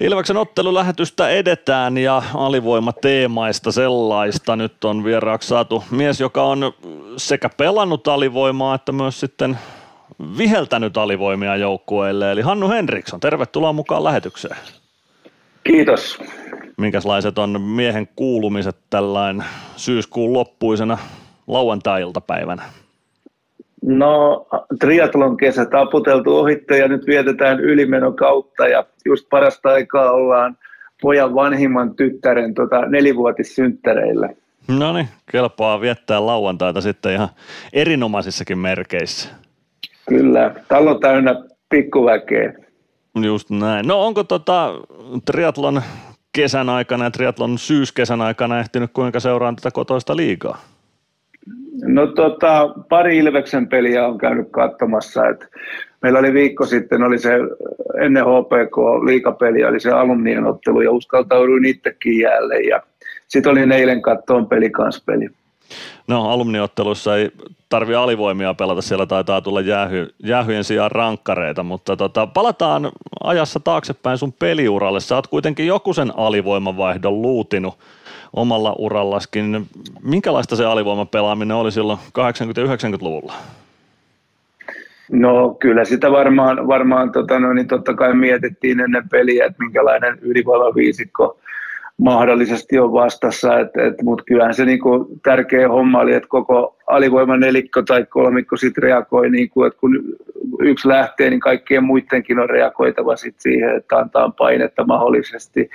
Ilveksen ottelulähetystä edetään ja alivoimateemaista sellaista. Nyt on vieraaksi saatu mies, joka on sekä pelannut alivoimaa että myös sitten viheltänyt alivoimia joukkueelle, eli Hannu Henriksson. Tervetuloa mukaan lähetykseen. Kiitos. Minkälaiset on miehen kuulumiset tällainen syyskuun loppuisena lauantai-iltapäivänä? No triatlon kesä taputeltu ohitte ja nyt vietetään ylimeno kautta ja just parasta aikaa ollaan pojan vanhimman tyttären tota, nelivuotissynttäreillä. No niin, kelpaa viettää lauantaita sitten ihan erinomaisissakin merkeissä. Kyllä, talo täynnä pikkuväkeä. Just näin. No onko tota triatlon kesän aikana ja triatlon syyskesän aikana ehtinyt kuinka seuraan tätä kotoista liigaa? No tota, pari Ilveksen peliä on käynyt katsomassa. Et meillä oli viikko sitten, oli se ennen HPK liikapeli, oli se alumnien ottelu ja uskaltauduin itsekin jälleen. Ja sitten oli eilen kattoon pelikanspeli. No alumniottelussa ei tarvi alivoimia pelata, siellä taitaa tulla jäähy, jäähyjen sijaan rankkareita, mutta tota, palataan ajassa taaksepäin sun peliuralle. Sä oot kuitenkin joku sen alivoimavaihdon luutinut omalla urallaskin. Minkälaista se alivoimapelaaminen oli silloin 80-90-luvulla? No kyllä sitä varmaan, varmaan tota, no, niin totta kai mietittiin ennen peliä, että minkälainen ylivoimaviisikko mahdollisesti on vastassa, et, et, mutta kyllähän se niinku tärkeä homma oli, että koko alivoiman nelikko tai kolmikko sitten reagoi, niinku, että kun yksi lähtee, niin kaikkien muidenkin on reagoitava sit siihen, että antaa painetta mahdollisesti.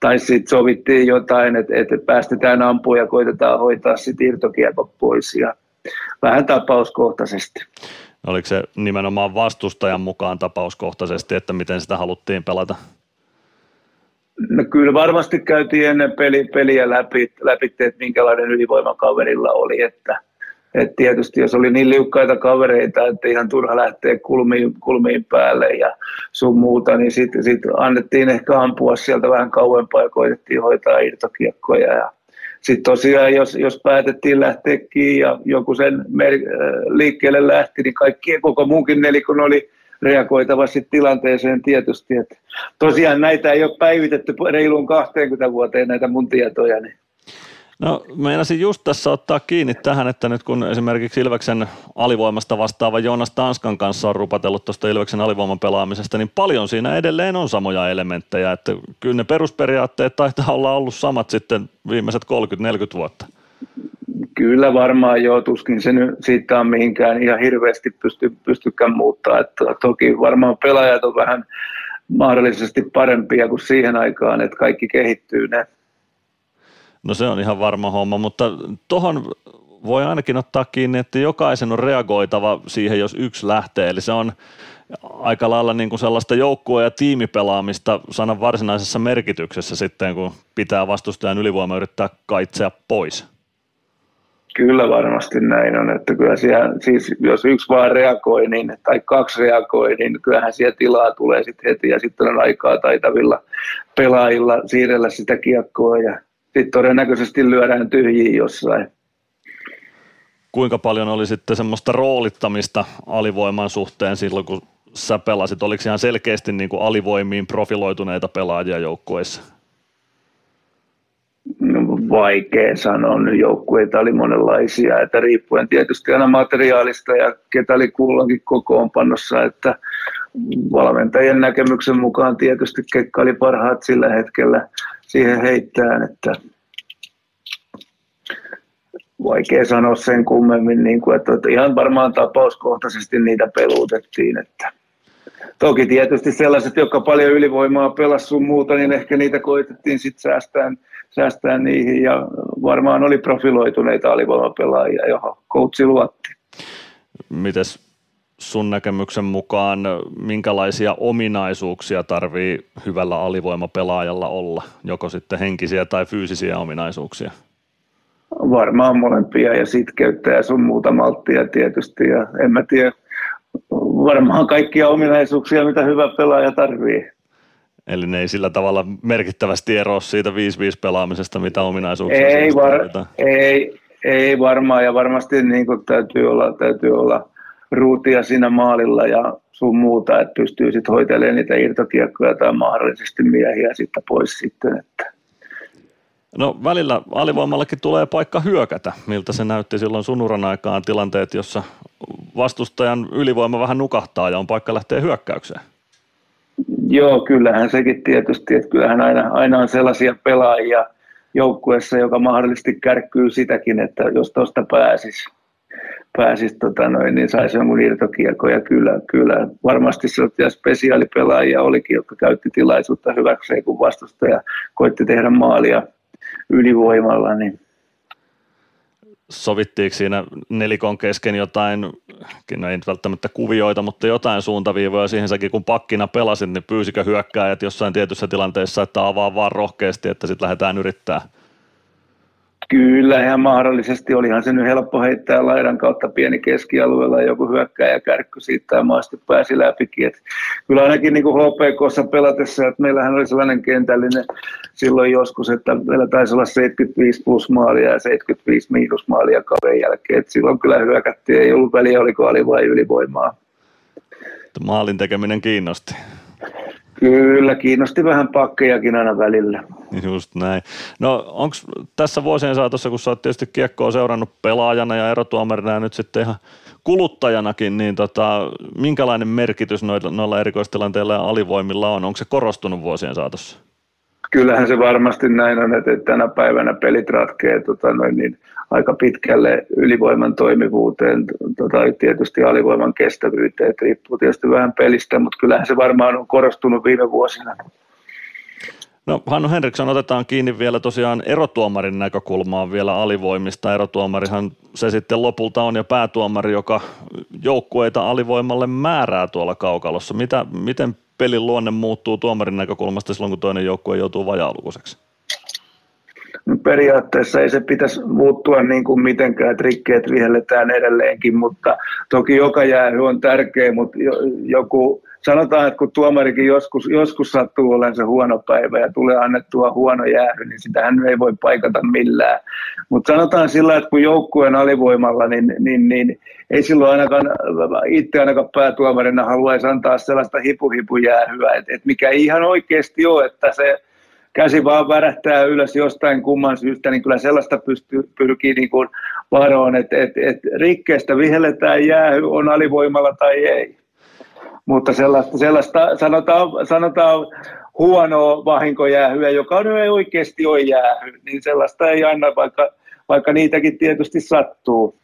Tai sitten sovittiin jotain, että, että päästetään ampua ja koitetaan hoitaa sitten irtokiekko pois ja vähän tapauskohtaisesti. Oliko se nimenomaan vastustajan mukaan tapauskohtaisesti, että miten sitä haluttiin pelata? No kyllä varmasti käytiin ennen peli, peliä läpi, läpi, että minkälainen ylivoima kaverilla oli, että, että tietysti jos oli niin liukkaita kavereita, että ihan turha lähteä kulmiin, kulmiin päälle ja sun muuta, niin sitten sit annettiin ehkä ampua sieltä vähän kauempaa ja koitettiin hoitaa irtokiekkoja ja sitten tosiaan, jos, jos päätettiin lähteä kiinni ja joku sen mer- liikkeelle lähti, niin kaikkien koko muunkin nelikon oli reagoitava sitten tilanteeseen tietysti. Että tosiaan näitä ei ole päivitetty reiluun 20 vuoteen näitä mun tietoja. Niin. No meinasin just tässä ottaa kiinni tähän, että nyt kun esimerkiksi Ilveksen alivoimasta vastaava Joonas Tanskan kanssa on rupatellut tuosta Ilveksen alivoiman pelaamisesta, niin paljon siinä edelleen on samoja elementtejä, että kyllä ne perusperiaatteet taitaa olla ollut samat sitten viimeiset 30-40 vuotta. Kyllä varmaan joo, tuskin se nyt siitä on mihinkään ihan hirveästi pysty, pystykään muuttaa. Että toki varmaan pelaajat on vähän mahdollisesti parempia kuin siihen aikaan, että kaikki kehittyy ne. No se on ihan varma homma, mutta tuohon voi ainakin ottaa kiinni, että jokaisen on reagoitava siihen, jos yksi lähtee. Eli se on aika lailla niin kuin sellaista joukkue- ja tiimipelaamista sanan varsinaisessa merkityksessä sitten, kun pitää vastustajan ylivoima yrittää kaitsea pois. Kyllä varmasti näin on, että kyllä siellä, siis jos yksi vaan reagoi niin, tai kaksi reagoi, niin kyllähän siellä tilaa tulee sitten heti ja sitten on aikaa taitavilla pelaajilla siirrellä sitä kiekkoa ja sitten todennäköisesti lyödään tyhjiin jossain. Kuinka paljon oli sitten semmoista roolittamista alivoiman suhteen silloin, kun sä pelasit? Oliko ihan selkeästi niin kuin alivoimiin profiloituneita pelaajia joukkueissa? Vaikea sanoa. Nyt joukkueita oli monenlaisia, että riippuen tietysti aina materiaalista ja ketä oli kulloinkin kokoonpanossa, että valmentajien näkemyksen mukaan tietysti Kekka oli parhaat sillä hetkellä siihen heittään, että vaikea sanoa sen kummemmin, niin kuin, että ihan varmaan tapauskohtaisesti niitä peluutettiin, että Toki tietysti sellaiset, jotka paljon ylivoimaa pelasivat sun muuta, niin ehkä niitä koitettiin sitten säästää, säästää niihin ja varmaan oli profiloituneita alivoimapelaajia, johon coachi luotti. Mites sun näkemyksen mukaan, minkälaisia ominaisuuksia tarvii hyvällä alivoimapelaajalla olla, joko sitten henkisiä tai fyysisiä ominaisuuksia? Varmaan molempia ja sitkeyttä ja sun muuta malttia tietysti ja en mä tiedä, varmaan kaikkia ominaisuuksia, mitä hyvä pelaaja tarvii. Eli ne ei sillä tavalla merkittävästi eroa siitä 5-5 pelaamisesta, mitä ominaisuuksia ei, var, ei, ei varmaan ja varmasti niin täytyy olla, täytyy olla ruutia siinä maalilla ja sun muuta, että pystyy sitten hoitelemaan niitä irtokiekkoja tai mahdollisesti miehiä sitten pois sitten. Että. No välillä alivoimallakin tulee paikka hyökätä, miltä se näytti silloin sunuran aikaan tilanteet, jossa vastustajan ylivoima vähän nukahtaa ja on paikka lähteä hyökkäykseen. Joo, kyllähän sekin tietysti, että kyllähän aina, aina on sellaisia pelaajia joukkueessa, joka mahdollisesti kärkkyy sitäkin, että jos tuosta pääsisi, pääsis, tota niin saisi jonkun irtokiekko ja kyllä, kyllä varmasti sellaisia spesiaalipelaajia olikin, jotka käytti tilaisuutta hyväkseen, kun vastustaja koitti tehdä maalia ylivoimalla, niin sovittiinko siinä nelikon kesken jotain, no ei nyt välttämättä kuvioita, mutta jotain suuntaviivoja siihen. Säkin, kun pakkina pelasit, niin pyysikö hyökkääjät jossain tietyssä tilanteessa, että avaa vaan rohkeasti, että sitten lähdetään yrittää Kyllä, ihan mahdollisesti. Olihan se nyt helppo heittää laidan kautta pieni keskialueella ja joku hyökkääjä kärkky siitä ja maasti pääsi läpikin. Et kyllä ainakin niin kuin HPKssa pelatessa, että meillähän oli sellainen kentällinen silloin joskus, että meillä taisi olla 75 plus maalia ja 75 miinus maalia kauden jälkeen. Et silloin kyllä hyökättiin, ei ollut väliä, oliko ali vai ylivoimaa. Maalin tekeminen kiinnosti. Kyllä, kiinnosti vähän pakkejakin aina välillä. Just näin. No onko tässä vuosien saatossa, kun sä oot tietysti kiekkoa seurannut pelaajana ja erotuomarina ja nyt sitten ihan kuluttajanakin, niin tota, minkälainen merkitys noilla, noilla erikoistilanteilla ja alivoimilla on? Onko se korostunut vuosien saatossa? Kyllähän se varmasti näin on, että tänä päivänä pelit ratkee tota noin, niin aika pitkälle ylivoiman toimivuuteen tota, tietysti alivoiman kestävyyteen. Et riippuu tietysti vähän pelistä, mutta kyllähän se varmaan on korostunut viime vuosina. No Hannu Henriksson, otetaan kiinni vielä tosiaan erotuomarin näkökulmaan vielä alivoimista. Erotuomarihan se sitten lopulta on ja päätuomari, joka joukkueita alivoimalle määrää tuolla kaukalossa. Mitä, miten pelin luonne muuttuu tuomarin näkökulmasta silloin, kun toinen joukkue joutuu vajaalukuiseksi? Periaatteessa ei se pitäisi muuttua niin kuin mitenkään, että rikkeet vihelletään edelleenkin, mutta toki joka jäähy on tärkeä, mutta joku, sanotaan, että kun tuomarikin joskus, joskus sattuu olemaan se huono päivä ja tulee annettua huono jäähy, niin sitähän ei voi paikata millään. Mutta sanotaan sillä, että kun joukkueen alivoimalla, niin, niin, niin ei silloin ainakaan itse ainakaan päätuomarina haluaisi antaa sellaista hipuhipujäähyä, että et mikä ihan oikeasti on, että se käsi vaan värähtää ylös jostain kumman syystä, niin kyllä sellaista pystyy, pyrkii niin kuin varoon, että et, et rikkeestä vihelletään jäähy, on alivoimalla tai ei. Mutta sellaista, sellaista sanotaan, sanotaan huonoa vahinkojäähyä, joka on ei oikeasti ole jäähy, niin sellaista ei anna, vaikka, vaikka niitäkin tietysti sattuu.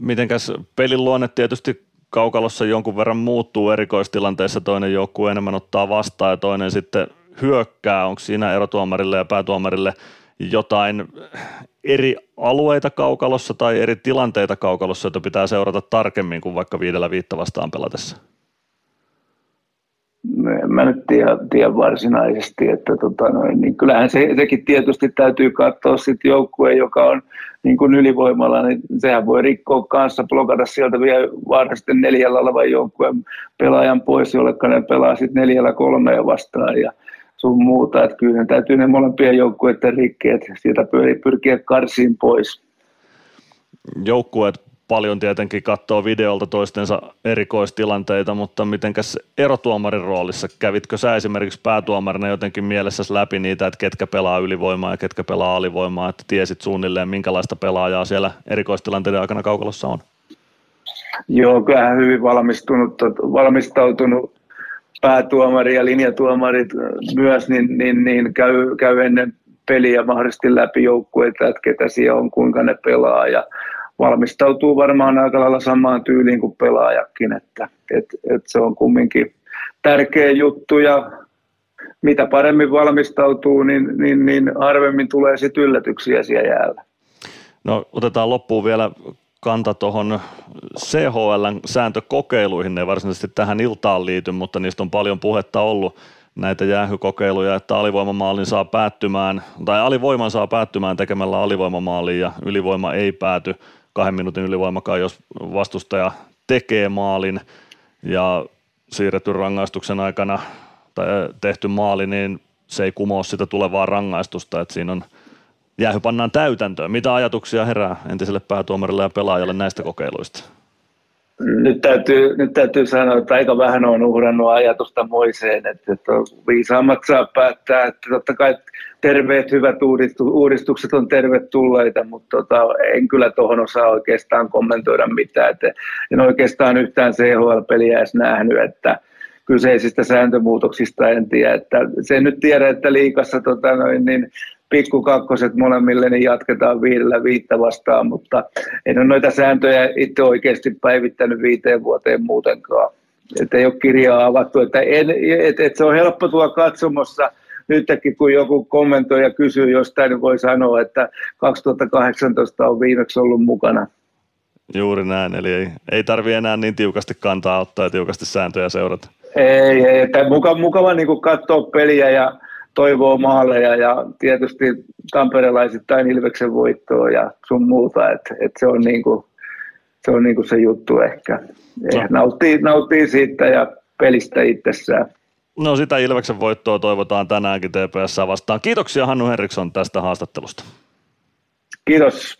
Mitenkäs pelin luonne tietysti kaukalossa jonkun verran muuttuu erikoistilanteessa, toinen joukkue enemmän ottaa vastaan ja toinen sitten hyökkää, onko siinä erotuomarille ja päätuomarille jotain eri alueita kaukalossa tai eri tilanteita kaukalossa, joita pitää seurata tarkemmin kuin vaikka viidellä viitta vastaan pelatessa? No en mä nyt tiedä, tiedä varsinaisesti, että tota noin, niin kyllähän se, sekin tietysti täytyy katsoa sitten joukkue, joka on niin kuin ylivoimalla, niin sehän voi rikkoa kanssa, blokata sieltä vielä varmasti neljällä olevan joukkueen pelaajan pois, jolle ne pelaa sitten neljällä kolmea vastaan ja sun muuta. Että kyllä ne täytyy ne molempien joukkueiden rikkeet sieltä pyrkiä karsiin pois. Joukkueet paljon tietenkin katsoo videolta toistensa erikoistilanteita, mutta mitenkäs erotuomarin roolissa, kävitkö sä esimerkiksi päätuomarina jotenkin mielessäsi läpi niitä, että ketkä pelaa ylivoimaa ja ketkä pelaa alivoimaa, että tiesit suunnilleen minkälaista pelaajaa siellä erikoistilanteiden aikana kaukalossa on? Joo, kyllähän hyvin valmistunut, valmistautunut päätuomari ja linjatuomarit myös, niin, niin, niin käy, käy ennen peliä mahdollisesti läpi joukkueita, että ketä siellä on, kuinka ne pelaa ja valmistautuu varmaan aika lailla samaan tyyliin kuin pelaajakin, että et, et se on kumminkin tärkeä juttu ja mitä paremmin valmistautuu, niin, niin, niin harvemmin tulee sitten yllätyksiä siellä jäällä. No otetaan loppuun vielä kanta tuohon CHLn sääntökokeiluihin, ne ei varsinaisesti tähän iltaan liity, mutta niistä on paljon puhetta ollut näitä jäähykokeiluja, että alivoimamaalin saa päättymään, tai alivoiman saa päättymään tekemällä alivoimamaaliin ja ylivoima ei pääty kahden minuutin ylivoimakaan, jos vastustaja tekee maalin ja siirretty rangaistuksen aikana tai tehty maali, niin se ei kumoa sitä tulevaa rangaistusta, että siinä on – jäähy pannaan täytäntöön. Mitä ajatuksia herää entiselle päätuomarille ja pelaajalle näistä kokeiluista? Nyt täytyy, nyt täytyy sanoa, että aika vähän on uhrannut ajatusta moiseen, että, että viisaammat saa päättää, että totta kai terveet hyvät uudistukset on tervetulleita, mutta tota, en kyllä tuohon osaa oikeastaan kommentoida mitään, että en oikeastaan yhtään CHL-peliä edes nähnyt, että kyseisistä sääntömuutoksista en tiedä, että sen nyt tiedä, että liikassa tota noin, niin pikkukakkoset molemmille, niin jatketaan viidellä viittä vastaan, mutta en ole noita sääntöjä itse oikeasti päivittänyt viiteen vuoteen muutenkaan. Että ei ole kirjaa avattu, että en, et, et se on helppo tuolla katsomossa, nytkin kun joku kommentoi ja kysyy jostain, niin voi sanoa, että 2018 on viimeksi ollut mukana. Juuri näin, eli ei, ei tarvi enää niin tiukasti kantaa ottaa ja tiukasti sääntöjä seurata. Ei, ei että mukava, mukava niin katsoa peliä ja toivoo maaleja ja tietysti tamperelaisittain Ilveksen voittoa ja sun muuta, että et se on niinku se, on niinku se juttu ehkä. No. Nauttii, nauttii siitä ja pelistä itsessään. No sitä Ilveksen voittoa toivotaan tänäänkin TPS vastaan. Kiitoksia Hannu Henriksson tästä haastattelusta. Kiitos.